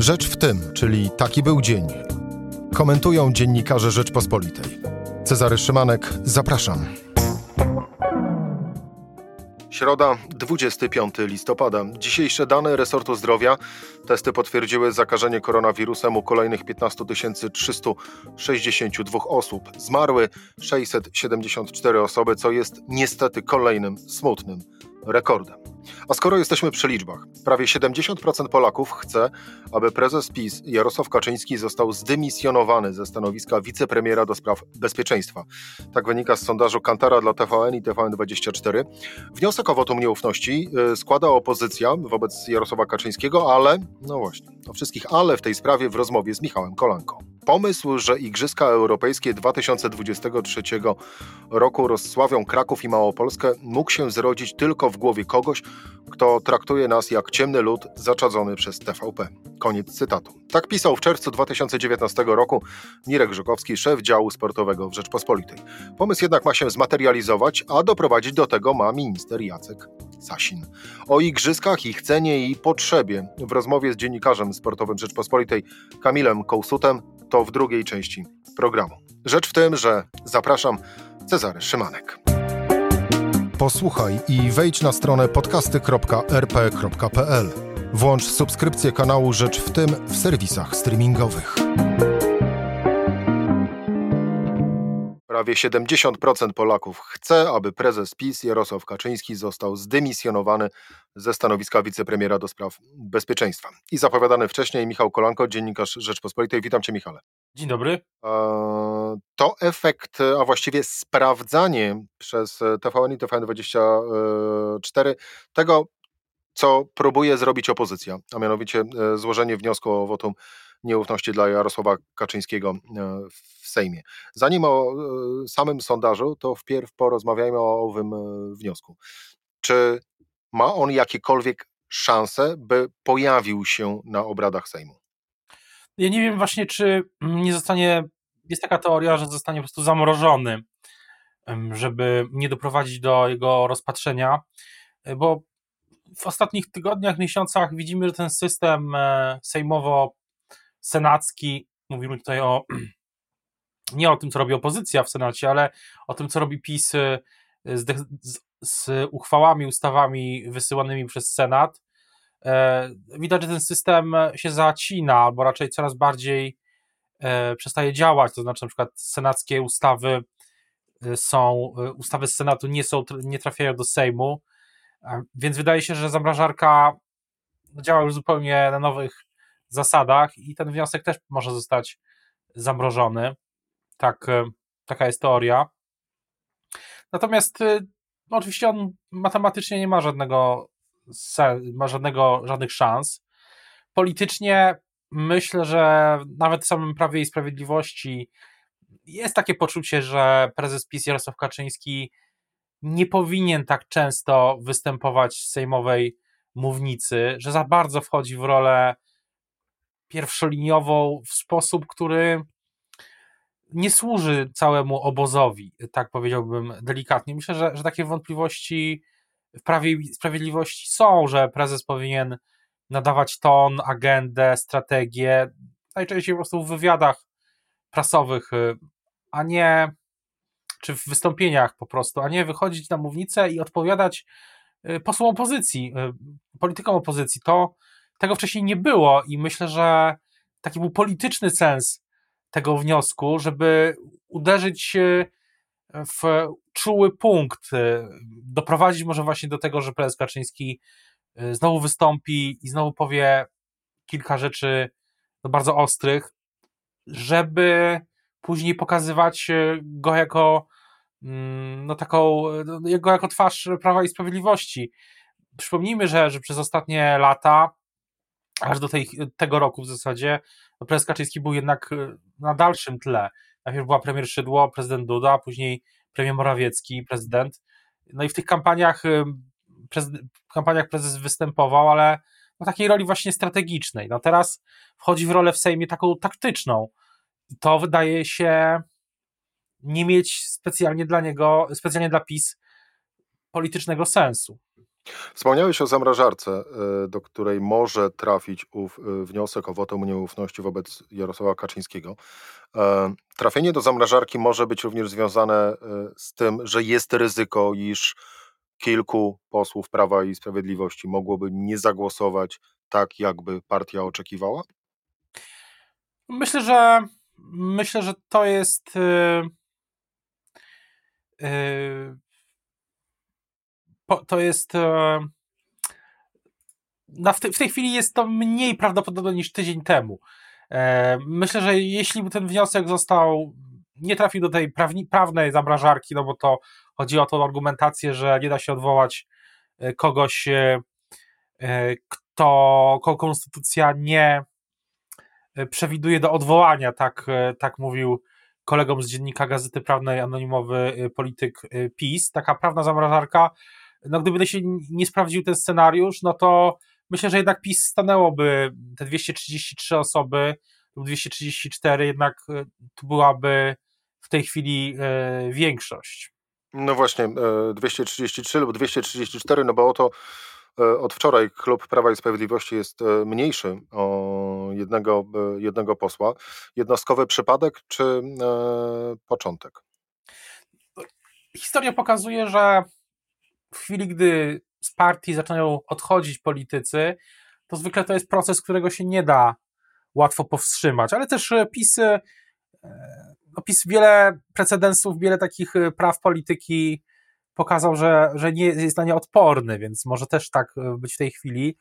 Rzecz w tym, czyli taki był dzień. Komentują dziennikarze Rzeczpospolitej. Cezary Szymanek, zapraszam. Środa, 25 listopada. Dzisiejsze dane resortu zdrowia. Testy potwierdziły zakażenie koronawirusem u kolejnych 15 362 osób. Zmarły 674 osoby, co jest niestety kolejnym smutnym rekordem. A skoro jesteśmy przy liczbach, prawie 70% Polaków chce, aby prezes PiS Jarosław Kaczyński został zdymisjonowany ze stanowiska wicepremiera do spraw bezpieczeństwa. Tak wynika z sondażu Kantara dla TVN i TVN24. Wniosek o wotum nieufności y, składa opozycja wobec Jarosława Kaczyńskiego, ale, no właśnie, o wszystkich ale w tej sprawie w rozmowie z Michałem Kolanką. Pomysł, że Igrzyska Europejskie 2023 roku rozsławią Kraków i Małopolskę, mógł się zrodzić tylko w głowie kogoś, kto traktuje nas jak ciemny lud zaczadzony przez TVP. Koniec cytatu. Tak pisał w czerwcu 2019 roku Mirek Żukowski, szef działu sportowego w Rzeczpospolitej. Pomysł jednak ma się zmaterializować, a doprowadzić do tego ma minister Jacek Sasin. O igrzyskach, ich cenie i potrzebie w rozmowie z dziennikarzem sportowym Rzeczpospolitej Kamilem Kołsutem to w drugiej części programu. Rzecz w tym, że zapraszam Cezary Szymanek. Posłuchaj i wejdź na stronę podcasty.rp.pl. Włącz subskrypcję kanału Rzecz w tym w serwisach streamingowych. Prawie 70% Polaków chce, aby prezes PiS Jarosław Kaczyński został zdymisjonowany ze stanowiska wicepremiera do spraw bezpieczeństwa. I zapowiadany wcześniej Michał Kolanko, dziennikarz Rzeczpospolitej. Witam Cię, Michale. Dzień dobry. E, to efekt, a właściwie sprawdzanie przez TVN i TVN24 tego, co próbuje zrobić opozycja, a mianowicie e, złożenie wniosku o wotum nieufności dla Jarosława Kaczyńskiego e, w Sejmie. Zanim o e, samym sondażu, to wpierw porozmawiajmy o owym e, wniosku. Czy ma on jakiekolwiek szanse, by pojawił się na obradach Sejmu? Ja nie wiem właśnie, czy nie zostanie, jest taka teoria, że zostanie po prostu zamrożony, żeby nie doprowadzić do jego rozpatrzenia, bo w ostatnich tygodniach, miesiącach widzimy, że ten system sejmowo senacki, mówimy tutaj o nie o tym, co robi opozycja w Senacie, ale o tym, co robi PiS y, z, z, z uchwałami, ustawami wysyłanymi przez Senat. E, widać, że ten system się zacina, albo raczej coraz bardziej e, przestaje działać. To znaczy, na przykład senackie ustawy y, są, ustawy z Senatu nie, są, nie trafiają do Sejmu, więc wydaje się, że zamrażarka działa już zupełnie na nowych zasadach i ten wniosek też może zostać zamrożony. Tak, e, taka jest teoria. Natomiast e, no oczywiście on matematycznie nie ma żadnego ma żadnego, żadnych szans. Politycznie myślę, że nawet w samym Prawie i Sprawiedliwości jest takie poczucie, że prezes PiS Jarosław Kaczyński nie powinien tak często występować z sejmowej mównicy, że za bardzo wchodzi w rolę pierwszoliniową w sposób, który nie służy całemu obozowi, tak powiedziałbym delikatnie. Myślę, że, że takie wątpliwości w Prawie i Sprawiedliwości są, że prezes powinien nadawać ton, agendę, strategię, najczęściej po prostu w wywiadach prasowych, y, a nie czy w wystąpieniach po prostu, a nie wychodzić na mównicę i odpowiadać y, posłom opozycji, y, politykom opozycji. To tego wcześniej nie było i myślę, że taki był polityczny sens tego wniosku, żeby uderzyć w czuły punkt, e, doprowadzić może właśnie do tego, że prezes Kaczyński e, znowu wystąpi i znowu powie kilka rzeczy no, bardzo ostrych, żeby później pokazywać e, go jako mm, no taką, jego jako twarz Prawa i Sprawiedliwości. Przypomnijmy, że, że przez ostatnie lata aż do tej, tego roku w zasadzie no prezes Kaczyński był jednak y, na dalszym tle. Najpierw była premier Szydło, prezydent Duda, później premier Morawiecki, prezydent. No i w tych kampaniach, kampaniach prezes występował, ale no takiej roli właśnie strategicznej. No teraz wchodzi w rolę w Sejmie taką taktyczną. I to wydaje się nie mieć specjalnie dla niego, specjalnie dla PiS politycznego sensu. Wspomniałeś o zamrażarce, e, do której może trafić ów e, wniosek o wotum nieufności wobec Jarosława Kaczyńskiego. E, trafienie do zamrażarki może być również związane z tym, że jest ryzyko, iż kilku posłów Prawa i Sprawiedliwości mogłoby nie zagłosować tak, jakby partia oczekiwała? Myślę, że myślę, że to jest. Yy, yy, to jest. Yy, w, te, w tej chwili jest to mniej prawdopodobne niż tydzień temu. Myślę, że jeśli ten wniosek został, nie trafił do tej prawni, prawnej zamrażarki, no bo to chodzi o tą argumentację, że nie da się odwołać kogoś, kto, kogo konstytucja nie E, przewiduje do odwołania, tak, e, tak mówił kolegom z dziennika Gazety Prawnej anonimowy e, polityk PiS, taka prawna zamrażarka, no gdyby się nie sprawdził ten scenariusz, no to myślę, że jednak PiS stanęłoby te 233 osoby lub 234, jednak tu byłaby w tej chwili większość. No właśnie, 233 lub 234, no bo oto E, od wczoraj klub Prawa i Sprawiedliwości jest e, mniejszy o jednego, e, jednego posła. Jednostkowy przypadek czy początek? Historia pokazuje, że w chwili, gdy z partii zaczynają odchodzić politycy, to zwykle to jest proces, którego się nie da łatwo powstrzymać, ale też PiS, no PiS wiele precedensów, wiele takich praw polityki pokazał, że, że nie jest na nie odporny, więc może też tak e, być w tej chwili.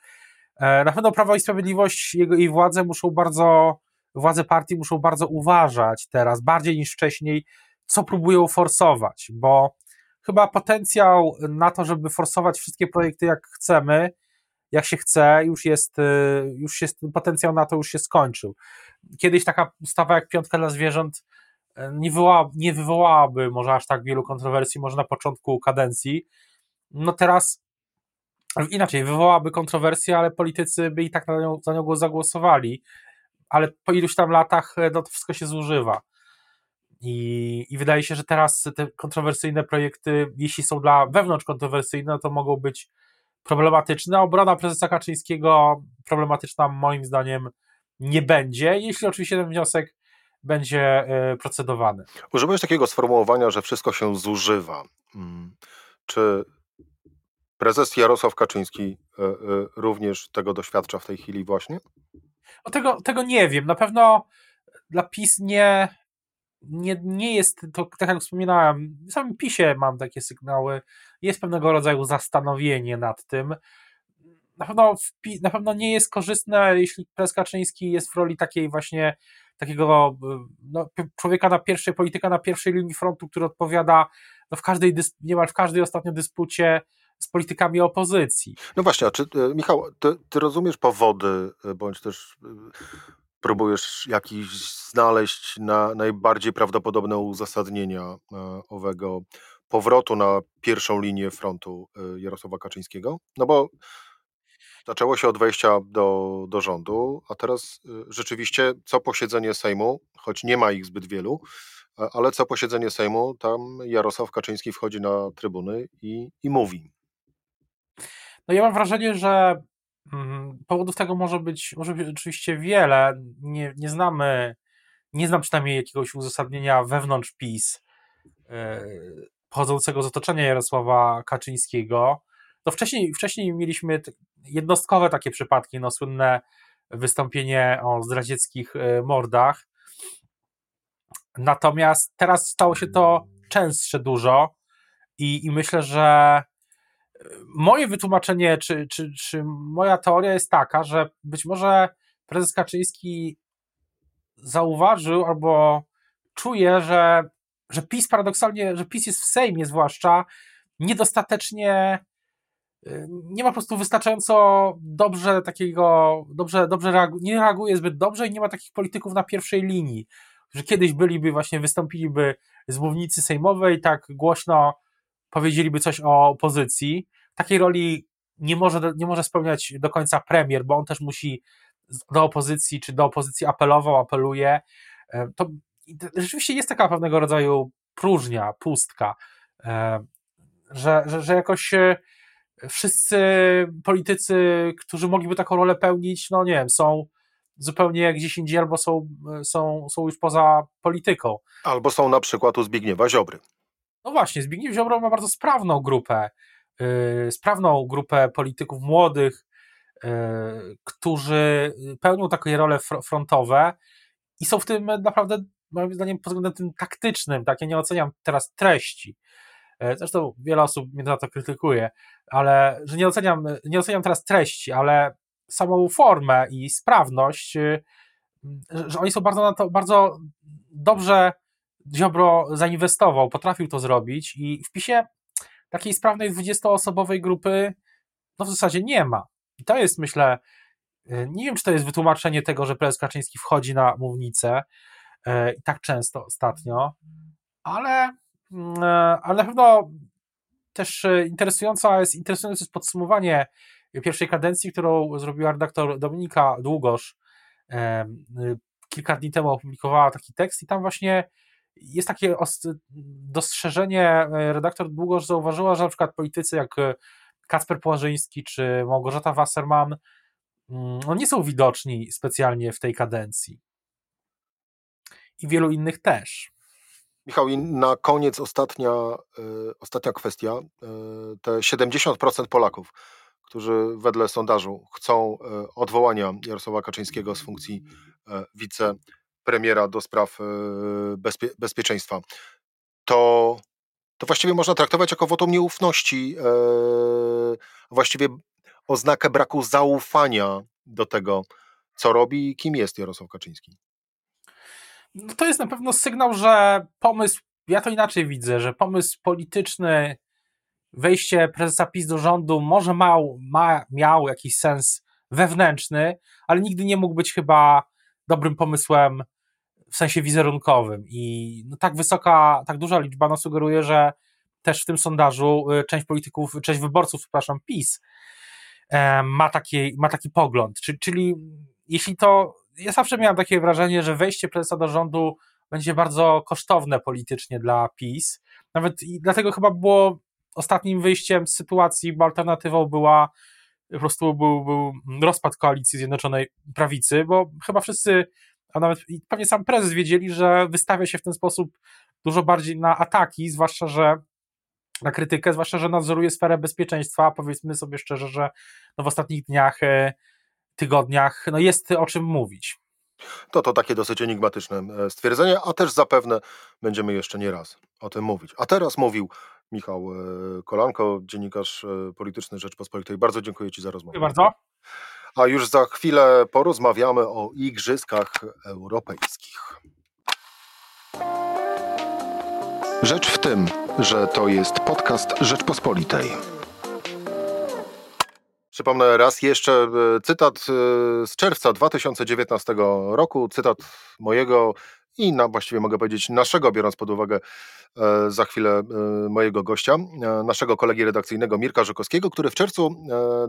E, na pewno Prawo i Sprawiedliwość jego, i władze muszą bardzo, władze partii muszą bardzo uważać teraz, bardziej niż wcześniej, co próbują forsować, bo chyba potencjał na to, żeby forsować wszystkie projekty jak chcemy, jak się chce, już jest, e, już jest potencjał na to już się skończył. Kiedyś taka ustawa jak piątka dla zwierząt nie, wywoła, nie wywołałaby może aż tak wielu kontrowersji, może na początku kadencji. No teraz inaczej, wywołałaby kontrowersje, ale politycy by i tak na nią, za nią zagłosowali, ale po iluś tam latach e, no, to wszystko się zużywa. I, I wydaje się, że teraz te kontrowersyjne projekty, jeśli są dla wewnątrz kontrowersyjne, to mogą być problematyczne. Obrona prezesa Kaczyńskiego problematyczna moim zdaniem nie będzie, jeśli oczywiście ten wniosek będzie e, procedowany. Użyłeś takiego sformułowania, że wszystko się zużywa. Mm. Czy prezes Jarosław Kaczyński e, e, również tego doświadcza w tej chwili właśnie? O tego, tego nie wiem. Na pewno dla PiS nie, nie, nie jest to, tak jak wspominałem, w samym PiSie mam takie sygnały, jest pewnego rodzaju zastanowienie nad tym. Na pewno, na pewno nie jest korzystne, jeśli prezes Kaczyński jest w roli takiej właśnie takiego no, człowieka na pierwszej, polityka na pierwszej linii frontu, który odpowiada no, w każdej, niemal w każdej ostatnio dyspucie z politykami opozycji. No właśnie, a czy e, Michał, ty, ty rozumiesz powody, e, bądź też e, próbujesz jakiś znaleźć na najbardziej prawdopodobne uzasadnienia owego powrotu na pierwszą linię frontu Jarosława Kaczyńskiego? No bo Zaczęło się od wejścia do, do rządu, a teraz y, rzeczywiście co posiedzenie Sejmu, choć nie ma ich zbyt wielu, ale co posiedzenie Sejmu, tam Jarosław Kaczyński wchodzi na trybuny i, i mówi. No ja mam wrażenie, że powodów tego może być, może być oczywiście wiele. Nie, nie znamy, nie znam przynajmniej jakiegoś uzasadnienia wewnątrz PiS yy, pochodzącego z otoczenia Jarosława Kaczyńskiego to wcześniej, wcześniej mieliśmy jednostkowe takie przypadki, no słynne wystąpienie o zdradzieckich e, mordach. Natomiast teraz stało się to częstsze dużo i, i myślę, że e, moje wytłumaczenie, czy, czy, czy moja teoria jest taka, że być może prezes Kaczyński zauważył albo czuje, że, że PiS paradoksalnie, że PiS jest w Sejmie zwłaszcza niedostatecznie nie ma po prostu wystarczająco dobrze takiego, dobrze, dobrze nie reaguje zbyt dobrze i nie ma takich polityków na pierwszej linii, że kiedyś byliby, właśnie wystąpiliby z mównicy sejmowej, tak głośno powiedzieliby coś o opozycji. Takiej roli nie może, nie może spełniać do końca premier, bo on też musi do opozycji, czy do opozycji apelował, apeluje. E, to rzeczywiście jest taka pewnego rodzaju próżnia, pustka, e, że, że, że jakoś wszyscy politycy, którzy mogliby taką rolę pełnić, no nie wiem, są zupełnie gdzieś indziej albo są, są, są już poza polityką. Albo są na przykład u Zbigniewa Ziobry. No właśnie, Zbigniew Ziobro ma bardzo sprawną grupę, yy, sprawną grupę polityków młodych, yy, którzy pełnią takie role frontowe i są w tym naprawdę, moim zdaniem, pod względem tym taktycznym, tak, ja nie oceniam teraz treści, yy, zresztą wiele osób mnie za to krytykuje, ale, że nie oceniam, nie oceniam teraz treści, ale samą formę i sprawność, yy, że oni są bardzo bardzo dobrze Ziobro zainwestował, potrafił to zrobić i w PiSie takiej sprawnej 20-osobowej grupy no w zasadzie nie ma. I to jest, myślę, y, nie wiem, czy to jest wytłumaczenie tego, że prezes Kaczyński wchodzi na mównicę i tak często ostatnio, ale, mm, ale na pewno też interesująca jest, interesujące jest podsumowanie pierwszej kadencji, którą zrobiła redaktor Dominika Długosz. Kilka dni temu opublikowała taki tekst i tam właśnie jest takie dostrzeżenie, e, redaktor długo zauważyła, że na przykład politycy jak e, Kacper Płażyński czy Małgorzata Wasserman mm, no nie są widoczni specjalnie w tej kadencji. I wielu innych też. Michał, i na koniec ostatnia, y, ostatnia kwestia. Y, te 70% Polaków, którzy wedle sondażu chcą y, odwołania Jarosława Kaczyńskiego z funkcji wice premiera do spraw e, bezpie, bezpieczeństwa, to, to właściwie można traktować jako wotum nieufności, e, właściwie oznakę braku zaufania do tego, co robi i kim jest Jarosław Kaczyński. No to jest na pewno sygnał, że pomysł, ja to inaczej widzę, że pomysł polityczny, wejście prezesa PiS do rządu może mał, ma, miał jakiś sens wewnętrzny, ale nigdy nie mógł być chyba dobrym pomysłem w sensie wizerunkowym. I no, tak wysoka, tak duża liczba no, sugeruje, że też w tym sondażu y, część polityków, część wyborców, przepraszam, PiS ma taki, ma taki pogląd, czyli, czyli jeśli to, ja zawsze miałem takie wrażenie, że wejście prezesa do rządu będzie bardzo kosztowne politycznie dla PiS, nawet i dlatego chyba było ostatnim wyjściem z sytuacji, bo alternatywą była po prostu był, był rozpad koalicji Zjednoczonej Prawicy, bo chyba wszyscy a nawet pewnie sam prezes wiedzieli, że wystawia się w ten sposób dużo bardziej na ataki, zwłaszcza, że na krytykę, zwłaszcza, że nadzoruje sferę bezpieczeństwa. Powiedzmy sobie szczerze, że no w ostatnich dniach, e, tygodniach no jest o czym mówić. To to takie dosyć enigmatyczne e, stwierdzenie, a też zapewne będziemy jeszcze nie raz o tym mówić. A teraz mówił Michał e, Kolanko, dziennikarz polityczny Rzeczpospolitej. Bardzo dziękuję Ci za rozmowę. Dziękuję bardzo. A już za chwilę porozmawiamy o Igrzyskach Europejskich. Rzecz w tym, że to jest podcast Rzeczpospolitej. Przypomnę raz jeszcze e, cytat e, z czerwca 2019 roku, cytat mojego i na, właściwie mogę powiedzieć naszego, biorąc pod uwagę e, za chwilę e, mojego gościa, e, naszego kolegi redakcyjnego Mirka Żukowskiego, który w czerwcu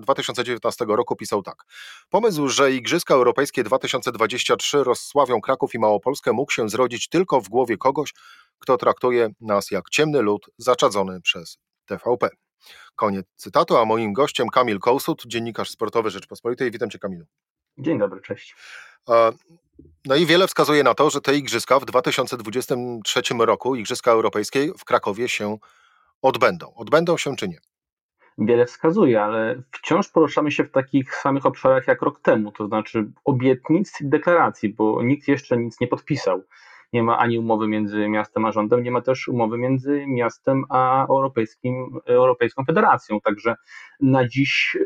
2019 roku pisał tak. Pomysł, że Igrzyska Europejskie 2023 rozsławią Kraków i Małopolskę mógł się zrodzić tylko w głowie kogoś, kto traktuje nas jak ciemny lud zaczadzony przez TVP. Koniec cytatu, a moim gościem Kamil Kołsut, dziennikarz sportowy Rzeczpospolitej. Witam Cię Kamilu. Dzień dobry, cześć. No i wiele wskazuje na to, że te igrzyska w 2023 roku, Igrzyska Europejskie w Krakowie się odbędą. Odbędą się czy nie? Wiele wskazuje, ale wciąż poruszamy się w takich samych obszarach jak rok temu, to znaczy obietnic i deklaracji, bo nikt jeszcze nic nie podpisał. Nie ma ani umowy między miastem a rządem, nie ma też umowy między miastem a Europejskim, Europejską Federacją. Także na dziś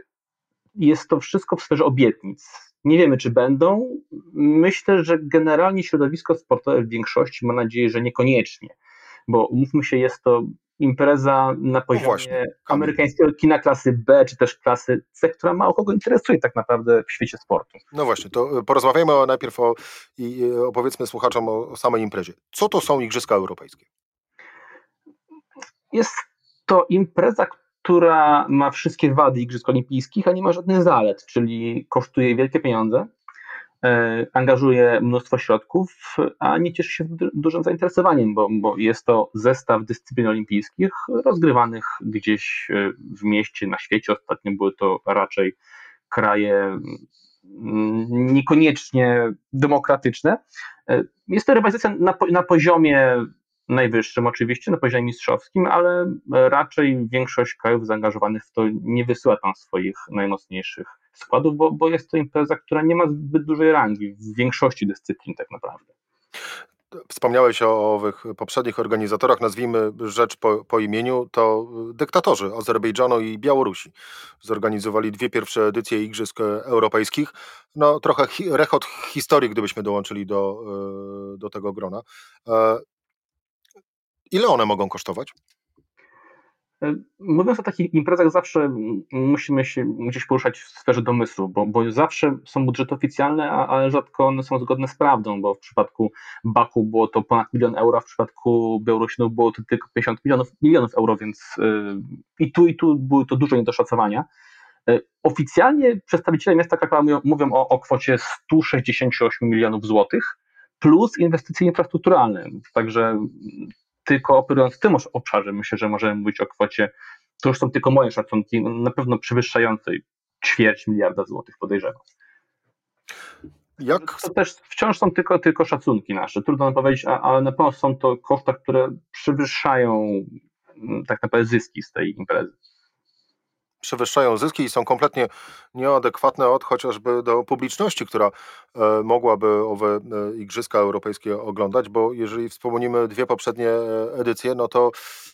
jest to wszystko w sferze obietnic nie wiemy, czy będą. Myślę, że generalnie środowisko sportowe w większości ma nadzieję, że niekoniecznie, bo umówmy się, jest to impreza na no poziomie amerykańskiego kina klasy B, czy też klasy C, która mało kogo interesuje tak naprawdę w świecie sportu. No właśnie, to porozmawiajmy najpierw o, i opowiedzmy słuchaczom o, o samej imprezie. Co to są Igrzyska Europejskie? Jest to impreza, która ma wszystkie wady Igrzysk Olimpijskich, a nie ma żadnych zalet, czyli kosztuje wielkie pieniądze. e, angażuje mnóstwo środków, a nie cieszy się dużym zainteresowaniem, bo, bo jest to zestaw dyscyplin olimpijskich rozgrywanych gdzieś e, w mieście, na świecie. Ostatnio były to raczej kraje niekoniecznie demokratyczne. E, jest to rywalizacja na, na poziomie najwyższym oczywiście, na poziomie mistrzowskim, ale raczej większość krajów zaangażowanych w to nie wysyła tam swoich najmocniejszych składów, bo, bo jest to impreza, która nie ma zbyt dużej rangi w większości dyscyplin tak naprawdę. Wspomniałeś o owych poprzednich organizatorach, nazwijmy rzecz po, po, imieniu, to dyktatorzy Azerbejdżanu i Białorusi. Zorganizowali dwie pierwsze edycje Igrzysk Europejskich. No trochę hi, rechot historii, gdybyśmy dołączyli do, e, do tego grona. Ile one mogą kosztować? E, mówiąc o takich imprezach, zawsze musimy się gdzieś poruszać w sferze domysłu, bo, bo zawsze są budżety oficjalne, ale rzadko one są zgodne z prawdą, bo w przypadku Baku było to ponad milion euro, w przypadku Białorusinów było to tylko 50 milionów, milionów euro, więc yy, i tu, i tu były to duże niedoszacowania. Yy, oficjalnie przedstawiciele miasta Krakowa mówią, mówią o, o kwocie 168 milionów złotych plus inwestycje infrastrukturalne. Także tylko operując w tym obszarze, myślę, że możemy mówić o kwocie, to już są tylko moje szacunki, na pewno przewyższającej ćwierć miliarda złotych, podejrzewam. Jak? To też wciąż są tylko, tylko szacunki nasze. Trudno nam powiedzieć, ale na pewno są to koszta, które przewyższają mm, tak naprawdę zyski z tej imprezy przewyższają zyski i są kompletnie nieadekwatne od chociażby do publiczności, która e, mogłaby owe e, Igrzyska Europejskie oglądać, bo jeżeli wspomnimy dwie poprzednie e, edycje, no to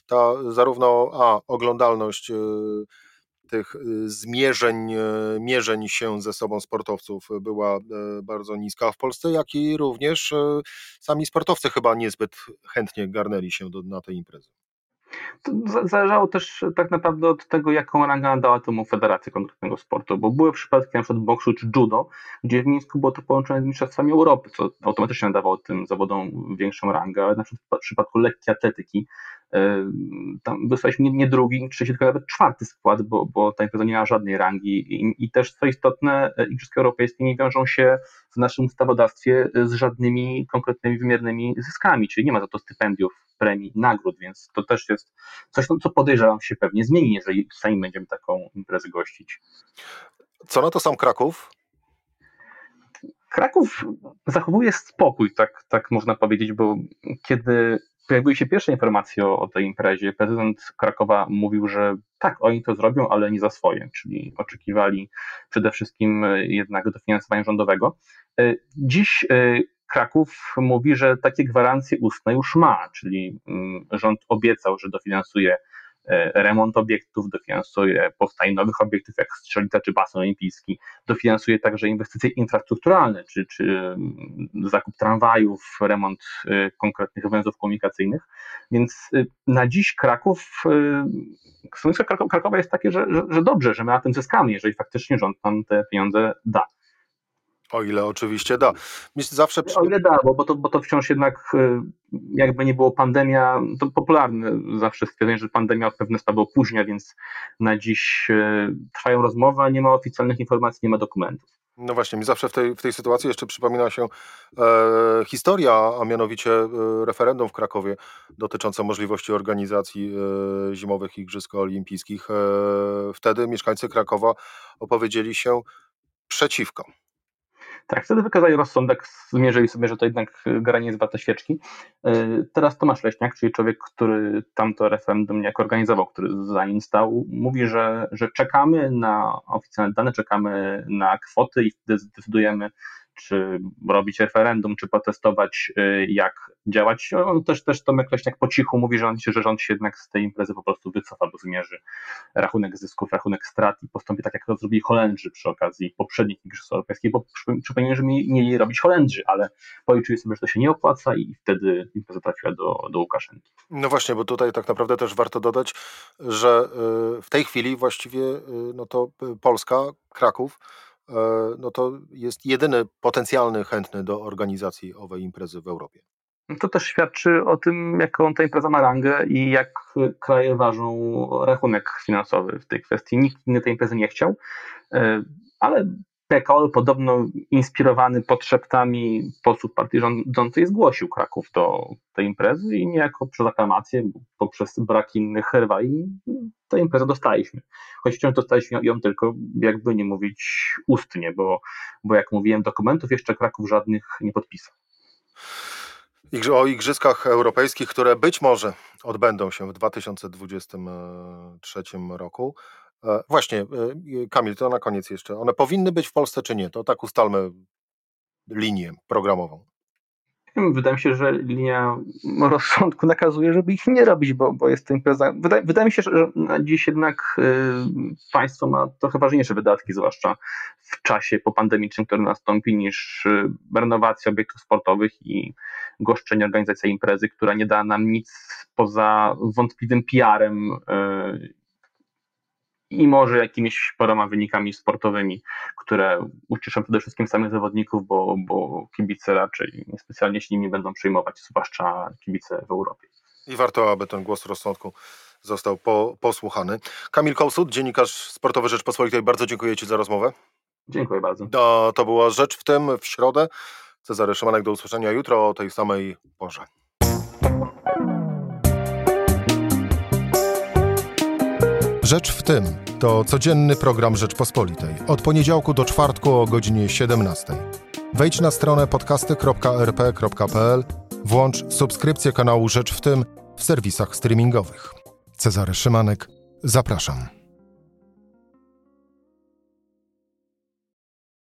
ta zarówno a oglądalność tych zmierzeń, mierzeń się ze sobą sportowców była bardzo niska w Polsce, jak i również sami sportowcy chyba niezbyt chętnie garnęli się do, na te imprezy. To zależało też tak naprawdę od tego, jaką rangę nadała temu federacja konkretnego sportu, bo były przypadki przykład boksu czy judo, gdzie w Mińsku było to połączone z Mistrzostwami Europy, co automatycznie nadawało tym zawodom większą rangę, ale na przykład w przypadku lekkiej atletyki tam dostaliśmy nie, nie drugi, trzeci, tylko nawet czwarty skład, bo, bo ta impreza nie ma żadnej rangi I, i też co istotne, Igrzyska Europejskie nie wiążą się w naszym ustawodawstwie z żadnymi konkretnymi wymiernymi zyskami, czyli nie ma za to stypendiów, premii, nagród, więc to też jest coś, co podejrzewam się pewnie zmieni, jeżeli sami będziemy taką imprezę gościć. Co na to sam Kraków? Kraków zachowuje spokój, tak, tak można powiedzieć, bo kiedy pojawiły się pierwsze informacje o, o, tej imprezie, prezydent Krakowa mówił, że tak, oni to zrobią, ale nie za swoje, czyli oczekiwali przede wszystkim e, jednak dofinansowania rządowego. E, dziś e, Kraków mówi, że takie gwarancje ustne już ma, czyli mm, rząd obiecał, że dofinansuje remont obiektów, dofinansuje powstanie nowych obiektów jak strzelnica czy basen olimpijski, dofinansuje także inwestycje infrastrukturalne, czy, czy mm, zakup tramwajów, remont e, konkretnych węzłów komunikacyjnych. Więc e, na dziś Kraków, stanowisko Krakowa jest takie, że, że, że dobrze, że my na tym zyskamy, jeżeli faktycznie rząd nam te pieniądze da. O ile oczywiście da. Zawsze... O ile da, bo, bo, to, bo to wciąż jednak y, jakby nie było pandemia, to popularne zawsze stwierdzenie, że pandemia pewne sprawy opóźnia, więc na dziś y, trwają rozmowy, a nie ma oficjalnych informacji, nie ma dokumentów. No właśnie, mi zawsze w tej, w tej sytuacji jeszcze przypomina się e, historia, a mianowicie e, referendum w Krakowie dotyczące możliwości organizacji e, zimowych Igrzysk Olimpijskich. E, wtedy mieszkańcy Krakowa opowiedzieli się przeciwko. Tak, wtedy wykazali rozsądek, zmierzyli sobie, że to jednak gra nie jest świeczki. E, teraz Tomasz Leśniak, czyli człowiek, który tamto referendum niejako organizował, który za nim stał, mówi, że, że czekamy na oficjalne dane, czekamy na kwoty i wtedy zdecydujemy, czy robić referendum, czy protestować, y, jak działać. On też, też Tomek Leśniak po cichu mówi, że, on, że rząd się jednak z tej imprezy po prostu wycofa, bo zmierzy rachunek zysków, rachunek strat i postąpi tak, jak to zrobili Holendrzy przy okazji poprzednich Igrzysk Europejskich, bo przypomnę, że mieli robić Holendrzy, ale policzyli sobie, że to się nie opłaca i wtedy impreza trafiła do, do Łukaszenki. No właśnie, bo tutaj tak naprawdę też warto dodać, że y, w tej chwili właściwie y, no to Polska, Kraków, no to jest jedyny potencjalny chętny do organizacji owej imprezy w Europie. No to też świadczy o tym, jaką ta impreza ma rangę i jak kraje ważą rachunek finansowy w tej kwestii. Nikt inny tej imprezy nie chciał, e, ale PKO podobno inspirowany podszeptami posłów partii rządzącej zgłosił Kraków do tej imprezy i niejako przez aklamację, poprzez brak innych rywali tę imprezę dostaliśmy. Choć wciąż dostaliśmy ją tylko, jakby nie mówić, ustnie, bo, bo jak mówiłem, dokumentów jeszcze Kraków żadnych nie podpisał. O Igrzyskach Europejskich, które być może odbędą się w 2023 roku. E, właśnie, e, Kamil, to na koniec jeszcze. One powinny być w Polsce czy nie? To tak ustalmy linię programową. Wydaje mi się, że linia rozsądku nakazuje, żeby ich nie robić, bo, bo jest to impreza. Wydaje, wydaje mi się, że dziś jednak y, państwo ma trochę ważniejsze wydatki, zwłaszcza w czasie popandemicznym, który nastąpi, niż y, renowacja obiektów sportowych i goszczenie organizacja imprezy, która nie da nam nic poza wątpliwym PR-em y, i może jakimiś paroma wynikami sportowymi, które ucieszą przede wszystkim samych zawodników, bo, bo kibice raczej niespecjalnie się nimi będą przejmować, zwłaszcza kibice w Europie. I warto, aby ten głos rozsądku został po, posłuchany. Kamil Kołsud, dziennikarz sportowy Rzeczpospolitej, bardzo dziękuję Ci za rozmowę. Dziękuję bardzo. To, to była Rzecz w tym w środę. Cezary Szymanek, do usłyszenia jutro o tej samej porze. Rzecz w tym to codzienny program Rzeczpospolitej. Od poniedziałku do czwartku o godzinie 17. Wejdź na stronę podcasty.rp.pl, włącz subskrypcję kanału Rzecz w tym w serwisach streamingowych. Cezary Szymanek, zapraszam.